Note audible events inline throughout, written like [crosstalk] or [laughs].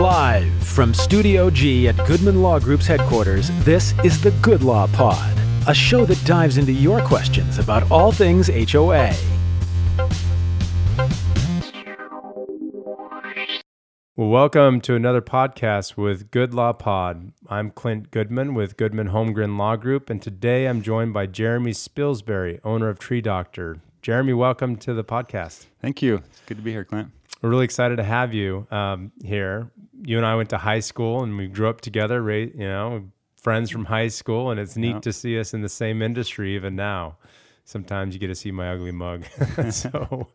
Live from Studio G at Goodman Law Group's headquarters, this is the Good Law Pod, a show that dives into your questions about all things HOA. Well, welcome to another podcast with Good Law Pod. I'm Clint Goodman with Goodman Holmgren Law Group, and today I'm joined by Jeremy Spilsbury, owner of Tree Doctor. Jeremy, welcome to the podcast. Thank you. It's good to be here, Clint. We're really excited to have you um, here. You and I went to high school and we grew up together, right? You know, friends from high school, and it's neat Yep. to see us in the same industry even now. Sometimes you get to see my ugly mug. [laughs] so,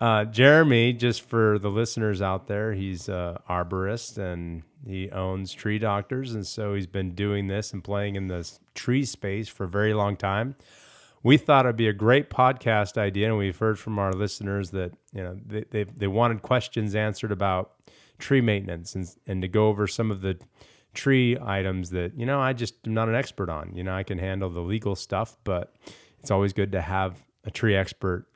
uh, Jeremy, just for the listeners out there, he's a arborist and he owns Tree Doctors, and so he's been doing this and playing in this tree space for a very long time we thought it'd be a great podcast idea, and we've heard from our listeners that you know they they, they wanted questions answered about tree maintenance and and to go over some of the tree items that you know I just am not an expert on. You know, I can handle the legal stuff, but it's always good to have a tree expert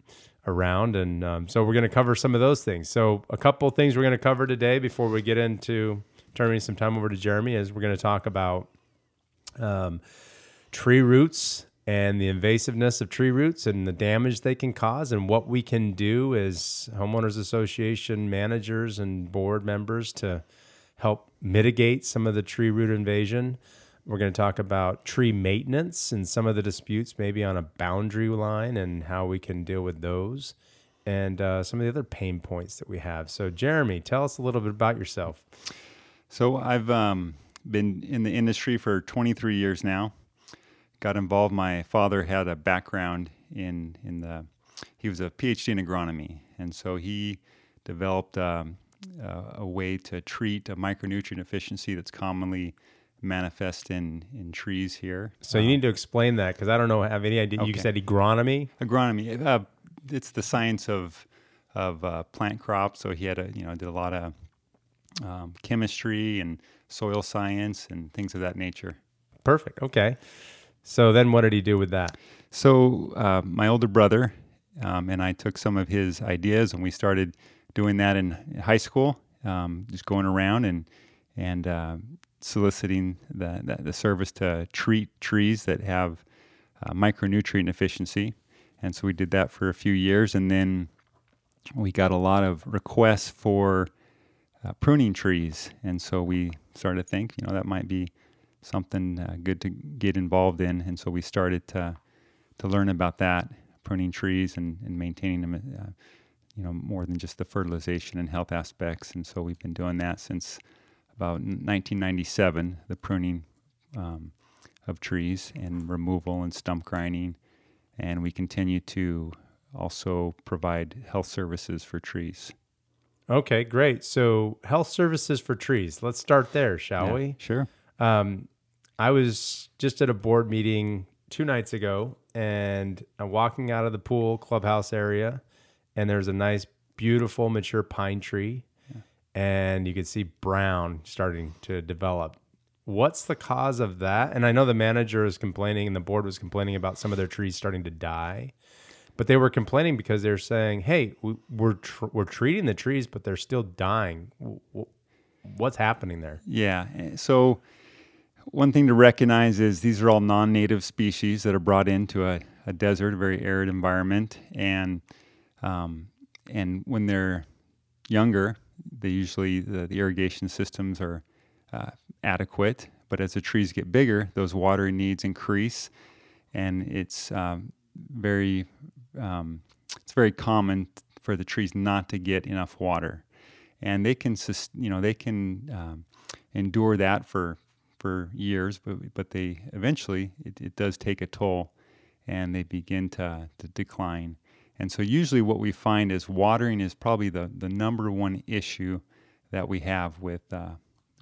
around, and um, so we're going to cover some of those things. So a couple things we're going to cover today before we get into turning some time over to Jeremy is we're going to talk about um, tree roots and the invasiveness of tree roots and the damage they can cause. And what we can do as homeowners association managers and board members to help mitigate some of the tree root invasion. We're going to talk about tree maintenance and some of the disputes maybe on a boundary line and how we can deal with those and uh, some of the other pain points that we have. So jeremy tell us a little bit about yourself. So I've um, been in the industry for 23 years now. Got involved. My father had a background in in the. He was a PhD in agronomy, and so he developed um, a, a way to treat a micronutrient deficiency that's commonly manifest in in trees here. so you need to explain that because i don't know have any idea you said agronomy agronomy. Uh, it's the science of of uh, plant crops. So he had a you know did a lot of um, chemistry and soil science and things of that nature. Perfect. Okay. So then what did he do with that? So uh, my older brother um, and I took some of his ideas and we started doing that in high school, um, just going around and and uh, soliciting the, the the service to treat trees that have uh, micronutrient deficiency. And so we did that for a few years, and then we got a lot of requests for uh, pruning trees, and so we started to think, you know, that might be something uh, good to get involved in, and so we started to to learn about that, pruning trees and, and maintaining them, uh, you know, more than just the fertilization and health aspects, and so we've been doing that since about 1997, the pruning um, of trees and removal and stump grinding, and we continue to also provide health services for trees. Okay, great. So health services for trees. Let's start there, shall Yeah, we? Sure. Um, I was just at a board meeting two nights ago, and I'm walking out of the pool clubhouse area, and there's a nice, beautiful, mature pine tree, and you can see brown starting to develop. What's the cause of that? And I know the manager is complaining, and the board was complaining about some of their trees starting to die, but they were complaining because they're saying, "Hey, we- we're tr- we're treating the trees, but they're still dying. What's happening there?" Yeah. eh, So one thing to recognize is these are all non-native species that are brought into a, a desert, a very arid environment, and um, and when they're younger, they usually the, the irrigation systems are uh, adequate. But as the trees get bigger, those water needs increase, and it's um, very um, it's very common for the trees not to get enough water, and they can you know they can um, endure that for for years, but but they eventually it, it does take a toll, and they begin to to decline. And so usually what we find is watering is probably the, the number one issue that we have with uh,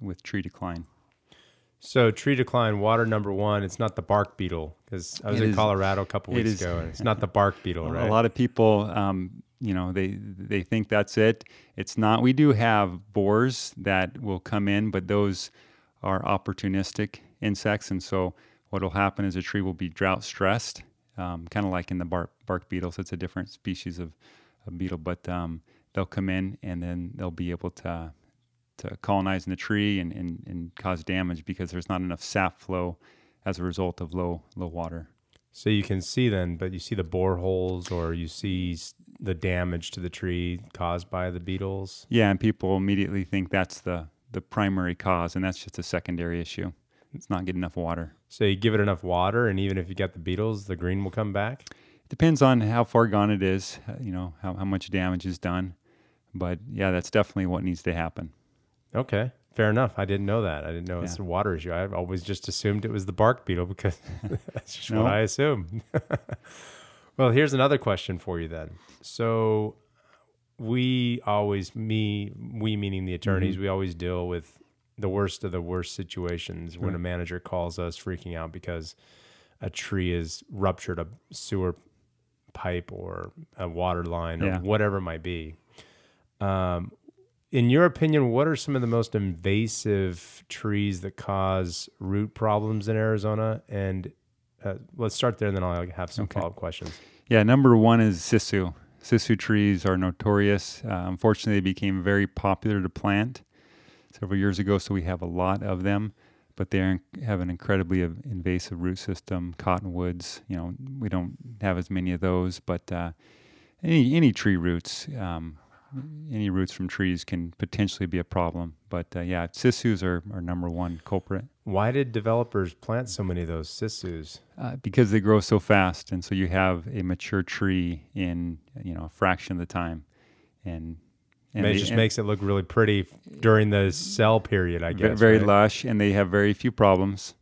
with tree decline. So tree decline, water number one. It's not the bark beetle because I was It in is- Colorado a couple weeks is- ago, and it's not the bark beetle, right? A lot of people, um, you know, they they think that's it. It's not. We do have borers that will come in, but those are opportunistic insects, and so what will happen is a tree will be drought stressed, um, kind of like in the bark bark beetles. It's a different species of, of beetle, but um, they'll come in and then they'll be able to to colonize in the tree and, and, and cause damage because there's not enough sap flow as a result of low low water. So you can see then, but you see the boreholes or you see the damage to the tree caused by the beetles. Yeah, and people immediately think that's the the primary cause, and that's just a secondary issue. It's not getting enough water. So you give it enough water, and even if you got the beetles, the green will come back. It depends on how far gone it is, uh, you know, how, how much damage is done. But yeah, that's definitely what needs to happen. Okay, fair enough. I didn't know that. I didn't know it's Yeah. a water issue. I always just assumed it was the bark beetle because [laughs] [laughs] that's just No. what I assume. [laughs] well, here's another question for you then. So we always me we meaning the attorneys, Mm-hmm. we always deal with the worst of the worst situations when a manager calls us freaking out because a tree is ruptured a sewer pipe or a water line or whatever it might be. Um, in your opinion, what are some of the most invasive trees that cause root problems in Arizona? And uh, let's start there, and then I'll have some Okay. follow up questions. Yeah, number one is sissoo. Sissoo trees are notorious. Uh, unfortunately, they became very popular to plant several years ago, so we have a lot of them. But they have an incredibly invasive root system. Cottonwoods, you know, we don't have as many of those, but uh, any any tree roots, um, any roots from trees can potentially be a problem. But uh, yeah, sissoos are, are number one culprit. Why did developers plant so many of those sissoos? Uh, because they grow so fast, and so you have a mature tree in you know a fraction of the time, and And they- it just and makes it look really pretty during the sell period, I guess. very right? lush, and they have very few problems.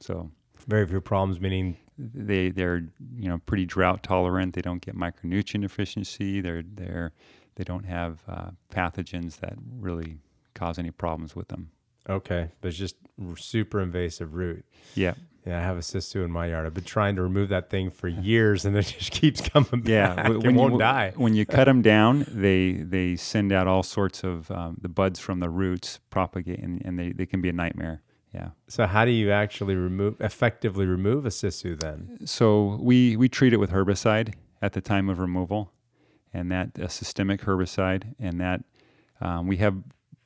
So Very few problems, meaning they they're you know pretty drought tolerant. They don't get micronutrient deficiency. They're they're they don't have uh, pathogens that really cause any problems with them. okay, but it's just super invasive root. Yeah, Yeah, I have a sissoo in my yard. I've been trying to remove that thing for [laughs] years, and it just keeps coming back. yeah. [laughs] it won't die. When you cut [laughs] them down, they they send out all sorts of um, the buds from the roots propagate, and, and they, they can be a nightmare. Yeah. So how do you actually remove effectively remove a sissoo then? So we we treat it with herbicide at the time of removal, and that a systemic herbicide, and that um, we have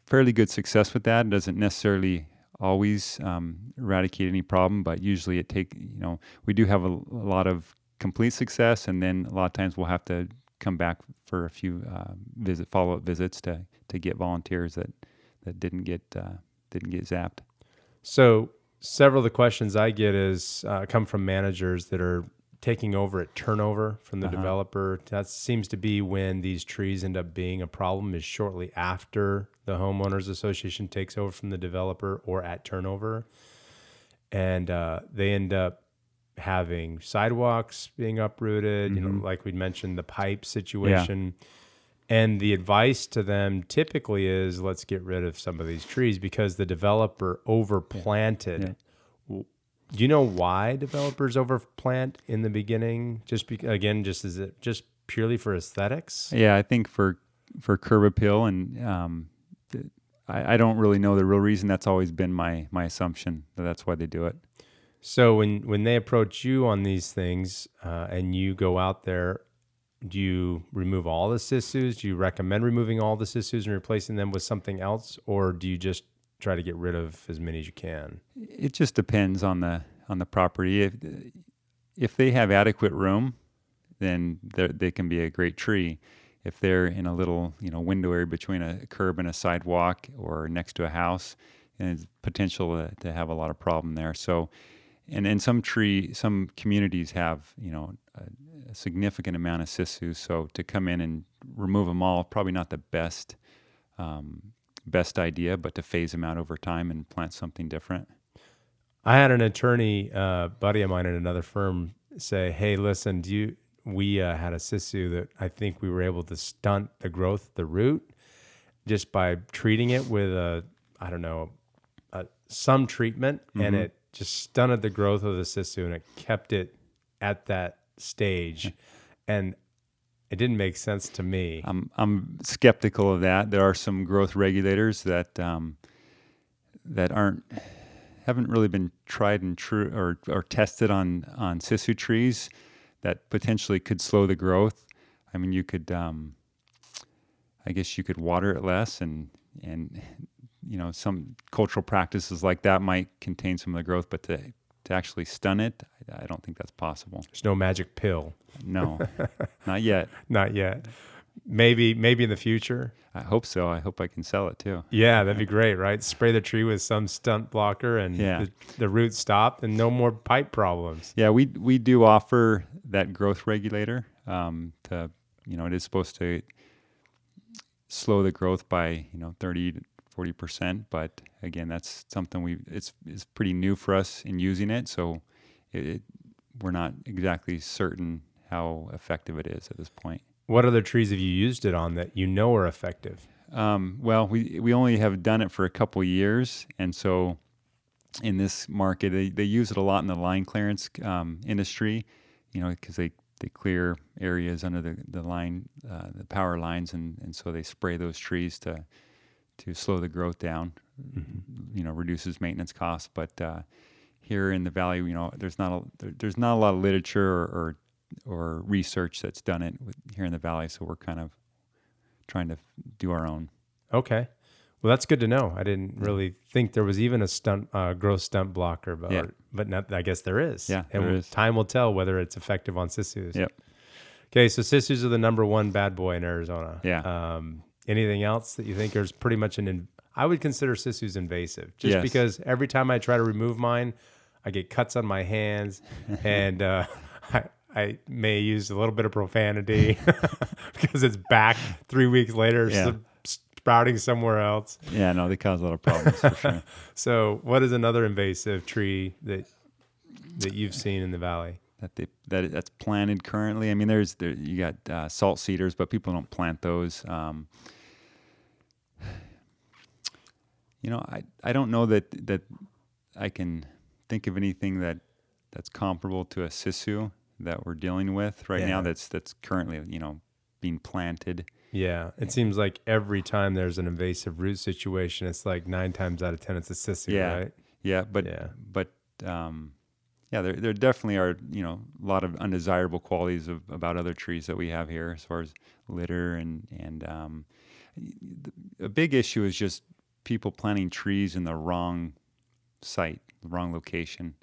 fairly good success with that. It doesn't necessarily always um, eradicate any problem, but usually it take you know we do have a, a lot of complete success, and then a lot of times we'll have to come back for a few uh, visit follow up visits to to get volunteers that that didn't get uh, didn't get zapped. So several of the questions I get is uh, come from managers that are taking over at turnover from the Uh-huh. developer. That seems to be when these trees end up being a problem is shortly after the homeowners association takes over from the developer or at turnover, and uh, they end up having sidewalks being uprooted. You know, like we mentioned, the pipe situation. And the advice to them typically is let's get rid of some of these trees because the developer overplanted. W- Do you know why developers overplant in the beginning? Just be, again, just is it just purely for aesthetics? Yeah, I think for for curb appeal, and um, I, I don't really know the real reason. That's always been my my assumption that that's why they do it. So when when they approach you on these things uh, and you go out there, do you remove all the sissoos? Do you recommend removing all the sissoos and replacing them with something else, or do you just try to get rid of as many as you can? It just depends on the on the property. If if they have adequate room, then they're- can be a great tree. If they're in a little you know window area between a curb and a sidewalk or next to a house, and it's potential to, to have a lot of problem there. So, and and some tree some communities have you know a, a significant amount of sissoo. So to come in and remove them all, probably not the best um, best idea, but to phase them out over time and plant something different. I had an attorney, uh, buddy of mine at another firm, say, "Hey, listen, do you?" We uh, had a sissoo that I think we were able to stunt the growth of the root just by treating it with a, I don't know, a, some treatment, and it just stunted the growth of the sissoo, and it kept it at that stage, [laughs] and it didn't make sense to me. I'm I'm skeptical of that. There are some growth regulators that um, that aren't haven't really been tried and true or, or tested on on sissoo trees that potentially could slow the growth. I mean, you could um, I guess you could water it less and and you know some cultural practices like that might contain some of the growth, but to to actually stun it, I, I don't think that's possible. There's no magic pill. No, [laughs] not yet. Not yet. Maybe maybe in the future. I hope so. I hope I can sell it too. Yeah, that'd be great, right? Spray the tree with some stunt blocker and Yeah. the, the roots stop and no more pipe problems. Yeah, we we do offer that growth regulator. Um, to you know, it is supposed to slow the growth by you know thirty to forty percent. But again, that's something we it's it's pretty new for us in using it, so it, it, we're not exactly certain how effective it is at this point. What other trees have you used it on that you know are effective? Um, well, we we only have done it for a couple years, and so in this market, they, they use it a lot in the line clearance um, industry. You know, because they, they clear areas under the the line, uh, the power lines, and, and so they spray those trees to to slow the growth down. You know, reduces maintenance costs. But uh, here in the valley, you know, there's not a there, there's not a lot of literature or, or or research that's done it with, here in the valley. So we're kind of trying to do our own. Okay. Well, that's good to know. I didn't really think there was even a stunt uh, growth stunt blocker, but Yeah. but not, I guess there is. Yeah, and is. time will tell whether it's effective on sissoos. Yep. Okay, so sissoos are the number one bad boy in Arizona. Yeah. Um, anything else that you think is pretty much an? In, I would consider sissoos invasive, just Yes. because every time I try to remove mine, I get cuts on my hands, [laughs] and uh, I, I may use a little bit of profanity [laughs] because it's back three weeks later, Yeah. sprouting somewhere else. Yeah, no, they cause a lot of problems for sure. [laughs] So, what is another invasive tree that that you've seen in the valley? that they that that's planted currently. I mean, there's there you got uh, salt cedars, but people don't plant those. Um, you know, I I don't know that that I can think of anything that that's comparable to a sissoo that we're dealing with right Yeah. now. That's that's currently you know being planted. Yeah, it seems like every time there's an invasive root situation, it's like nine times out of ten it's a sissoo, Yeah. right? Yeah, but Yeah. but um, yeah, there there definitely are you know a lot of undesirable qualities of about other trees that we have here as far as litter and and um, a big issue is just people planting trees in the wrong site, the wrong location.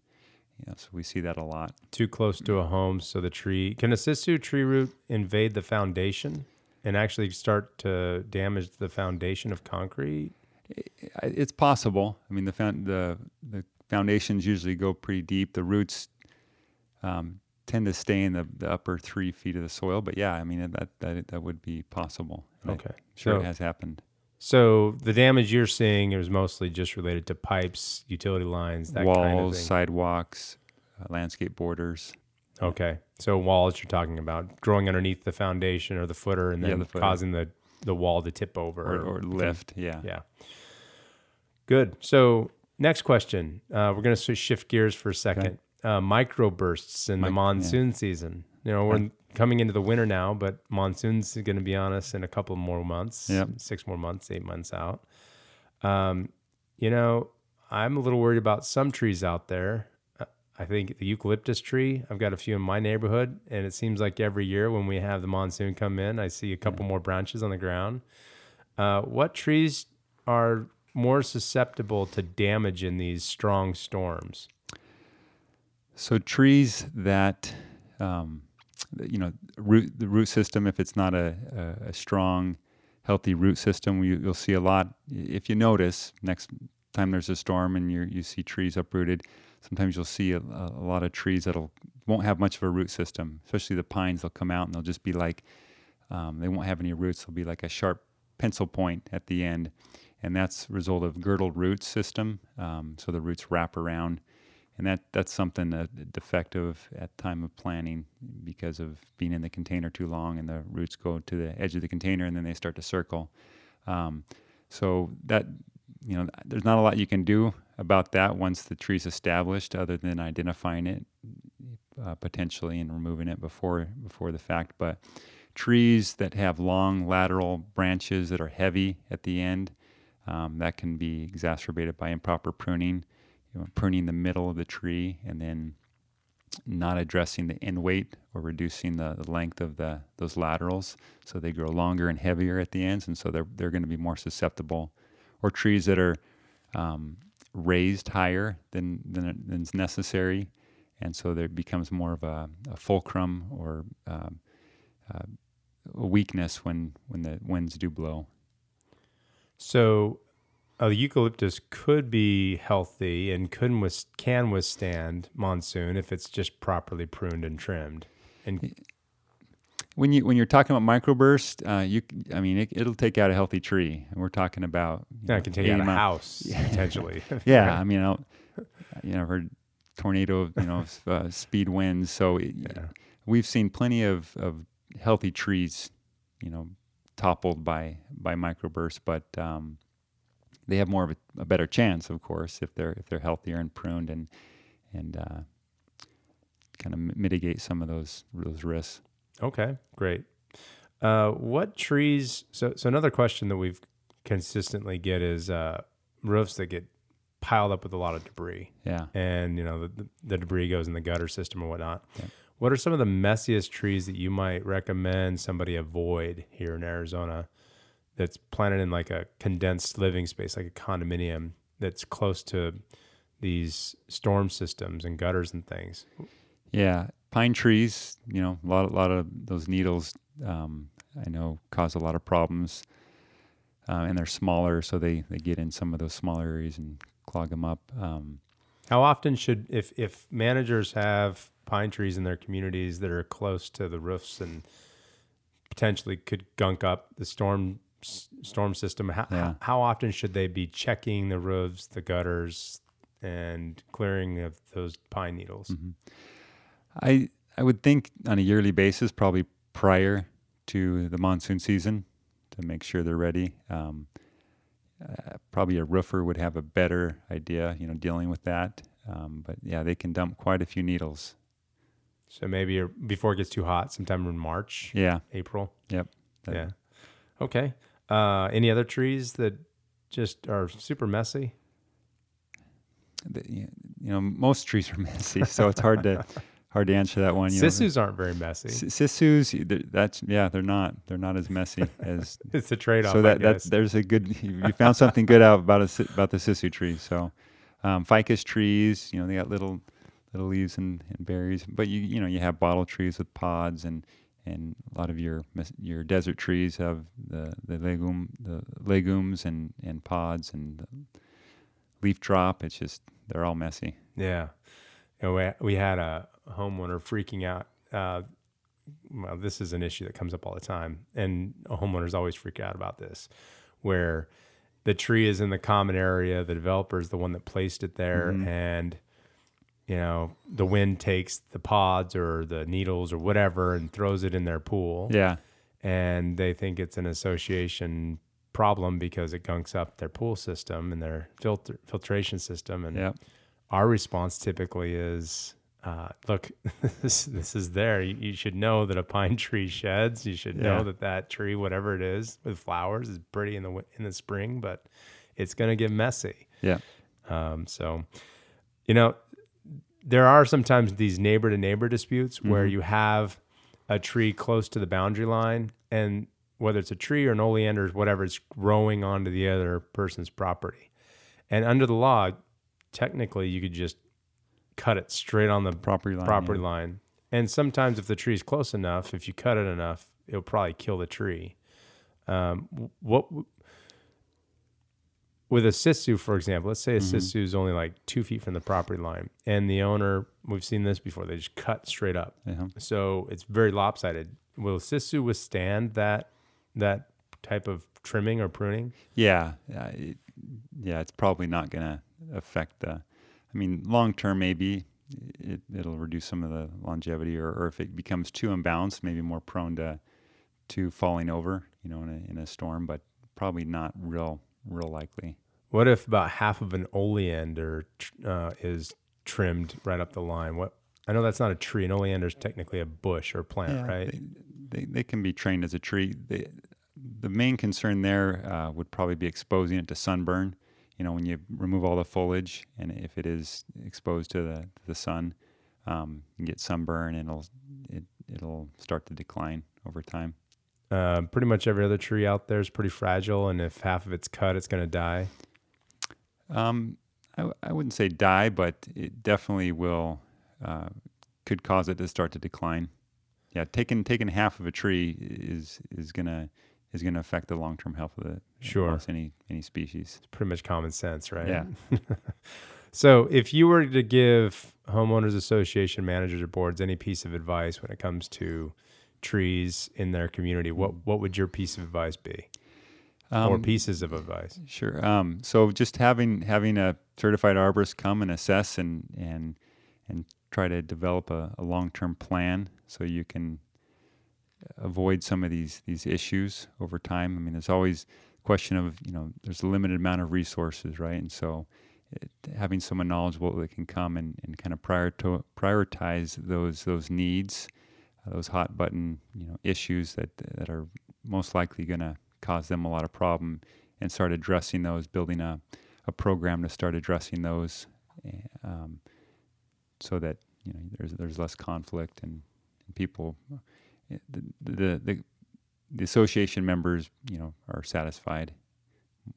Yeah, so we see that a lot. Too close to a home, so the tree can a sissoo tree root invade the foundation and actually start to damage the foundation of concrete. It's possible. I mean, the found, the the foundations usually go pretty deep. The roots um, tend to stay in the, the upper three feet of the soil. But yeah, I mean that that that would be possible. And I'm Okay, sure so it has happened. So the damage you're seeing is mostly just related to pipes, utility lines, that Walls, kind of thing. sidewalks, uh, landscape borders. Okay. So walls you're talking about growing underneath the foundation or the footer and Yeah, then the footer. causing the, the wall to tip over Or, or lift, yeah. Yeah. Good. So next question. Uh, we're going to shift gears for a second. Uh, microbursts in the monsoon season. You know, we're coming into the winter now, but monsoon's going to be on us in a couple more months. Yep. Six more months, eight months out. Um, you know, I'm a little worried about some trees out there. I think the eucalyptus tree, I've got a few in my neighborhood, and it seems like every year when we have the monsoon come in, I see a couple more branches on the ground. Uh, what trees are more susceptible to damage in these strong storms? So trees that, um, you know, root the root system. If it's not a, a, a strong, healthy root system, you, you'll see a lot. If you notice, next time there's a storm and you you see trees uprooted, sometimes you'll see a, a lot of trees that'll won't have much of a root system. Especially the pines, they'll come out and they'll just be like, um, they won't have any roots. They'll be like a sharp pencil point at the end, and that's result of girdled root system. Um, so the roots wrap around and that that's something that defective at time of planting because of being in the container too long and the roots go to the edge of the container and then they start to circle. Um, so that you know there's not a lot you can do about that once the tree's established other than identifying it uh, potentially and removing it before before the fact. But trees that have long lateral branches that are heavy at the end um, that can be exacerbated by improper pruning you know, pruning the middle of the tree and then not addressing the end weight or reducing the, the length of the those laterals, so they grow longer and heavier at the ends, and so they're they're going to be more susceptible. Or trees that are um, raised higher than than than's necessary, and so there becomes more of a, a fulcrum or um, uh, a weakness when when the winds do blow. So, a eucalyptus could be healthy and can with, can withstand monsoon if it's just properly pruned and trimmed. And when you when you're talking about microburst, uh, you I mean it, will take out a healthy tree, and we're talking about yeah, it can take out a house [laughs] potentially. [laughs] yeah, right? I mean, I'll, you know, I've heard tornado, you know, uh, speed winds. So it, yeah. we've seen plenty of of healthy trees, you know, toppled by by microbursts, but um, they have more of a, a, better chance, of course, if they're if they're healthier and pruned and and uh, kind of mitigate some of those those risks. Okay, great. Uh, what trees? So so another question that we've consistently get is uh, roofs that get piled up with a lot of debris. Yeah, and you know the, the debris goes in the gutter system or whatnot. Yeah. What are some of the messiest trees that you might recommend somebody avoid here in Arizona that's planted in like a condensed living space, like a condominium that's close to these storm systems and gutters and things? Yeah, pine trees, you know, a lot, a lot of those needles, um, I know, cause a lot of problems. Uh, and they're smaller, so they, they get in some of those smaller areas and clog them up. Um, How often should, if, if managers have pine trees in their communities that are close to the roofs and potentially could gunk up the storm storm system. How, yeah. how often should they be checking the roofs, the gutters, and clearing of those pine needles? Mm-hmm. I I would think on a yearly basis, probably prior to the monsoon season, to make sure they're ready. Um, uh, probably a roofer would have a better idea, you know, dealing with that. Um, but yeah, they can dump quite a few needles so maybe before it gets too hot, sometime in March. Yeah. April. Yep. That yeah. Okay. Uh, any other trees that just are super messy? The, you know, most trees are [laughs] messy, so it's hard to [laughs] hard to answer that one. You Sissoos know, aren't very messy. Sissoos, that's yeah, they're not. They're not as messy as. [laughs] it's a trade off. So that that's there's a good. You found something good out about a, about the sissoo tree. So, um, ficus trees, you know, they got little little leaves and, and berries. But you you know you have bottle trees with pods and and a lot of your your desert trees have the the legume the legumes and and pods and leaf drop. It's just they're all messy. Yeah, you know, we we had a homeowner freaking out. Uh, well, this is an issue that comes up all the time, and homeowners always freak out about this, where the tree is in the common area, the developer is the one that placed it there, mm-hmm. and you know, the wind takes the pods or the needles or whatever and throws it in their pool. Yeah. And they think it's an association problem because it gunks up their pool system and their filter filtration system. And yep. our response typically is, uh, look, [laughs] this, this is there. You, you, should know that a pine [laughs] tree sheds. You should know that that tree, whatever it is with flowers, is pretty in the in the spring, but it's going to get messy. Yeah. Um, so, you know, there are sometimes these neighbor to neighbor disputes mm-hmm. where you have a tree close to the boundary line and whether it's a tree or an oleander or whatever it's growing onto the other person's property and under the law technically you could just cut it straight on the property line property yeah. line and sometimes if the tree is close enough if you cut it enough it'll probably kill the tree um, what with a sissoo, for example, let's say a mm-hmm. sissoo is only like two feet from the property line, and the owner, we've seen this before, they just cut straight up. Uh-huh. So it's very lopsided. Will sissoo withstand that that type of trimming or pruning? Yeah, yeah, it, yeah it's probably not going to affect the. I mean, long term, maybe it, it'll reduce some of the longevity, or, or if it becomes too imbalanced, maybe more prone to to falling over, you know, in a, in a storm, but probably not real real likely. What if about half of an oleander uh, is trimmed right up the line? What I know that's not a tree. An oleander is technically a bush or plant, yeah, right? They, they, they, can be trained as a tree. They, the main concern there uh, would probably be exposing it to sunburn. You know, when you remove all the foliage and if it is exposed to the, the sun, um, you get sunburn and it'll it, it'll start to decline over time. Uh, pretty much every other tree out there is pretty fragile, and if half of it's cut, it's going to die. Um, I, I wouldn't say die, but it definitely will uh, could cause it to start to decline. Yeah, taking taking half of a tree is is gonna is gonna affect the long term health of the Sure. any any species. It's pretty much common sense, right? Yeah. [laughs] so, if you were to give homeowners association managers or boards any piece of advice when it comes to trees in their community, what what would your piece of advice be, or Um, pieces of advice? Sure. Um, so just having having a certified arborist come and assess and and and try to develop a, a long term plan so you can avoid some of these these issues over time. I mean, there's always a question of you know there's a limited amount of resources, right? And so it, having someone knowledgeable that can come and, and kind of prior to, prioritize those those needs, those hot button you know issues that that are most likely going to cause them a lot of problem and start addressing those, building a, a program to start addressing those, eh, um, so that you know there's there's less conflict and, and people, eh, the, the the the association members you know are satisfied,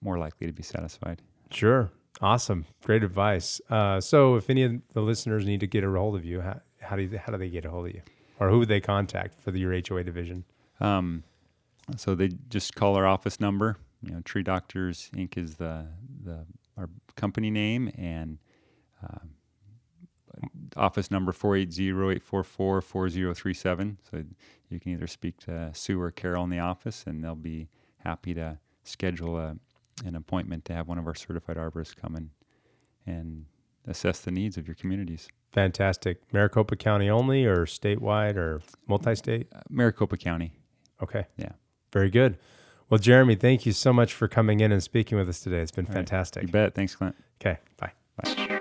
more likely to be satisfied. Sure. Awesome. Great advice. Uh, so, if any of the listeners need to get a hold of you, how, how do you, how do they get a hold of you, or who would they contact for the, your HOA division? Um, so they just call our office number. You know, Tree Doctors Inc. is the the our company name, and um, office number 480-844-4037. So you can either speak to Sue or Carol in the office, and they'll be happy to schedule a, an appointment to have one of our certified arborists come in and assess the needs of your communities. Fantastic. Maricopa County only, or statewide, or multi-state? Uh, Maricopa County. Okay. Yeah. Very good. Well, Jeremy, thank you so much for coming in and speaking with us today. It's been All right. fantastic. You bet. Thanks, Clint. Okay. Bye. Bye.